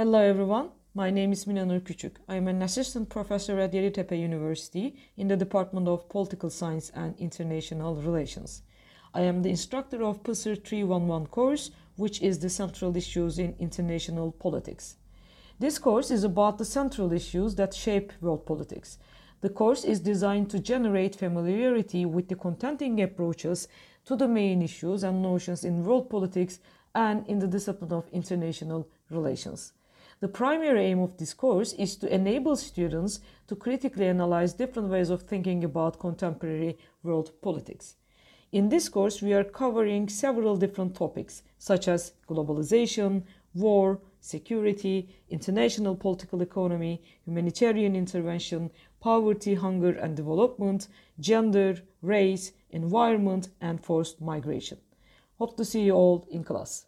Hello everyone, my name is Mine Nur Küçük. I am an assistant professor at Yeditepe University in the Department of Political Science and International Relations. I am the instructor of PSIR 311 course, which is the Central Issues in International Politics. This course is about the central issues that shape world politics. The course is designed to generate familiarity with the contending approaches to the main issues and notions in world politics and in the discipline of international relations. The primary aim of this course is to enable students to critically analyze different ways of thinking about contemporary world politics. In this course, we are covering several different topics such as globalization, war, security, international political economy, humanitarian intervention, poverty, hunger and development, gender, race, environment, and forced migration. Hope to see you all in class.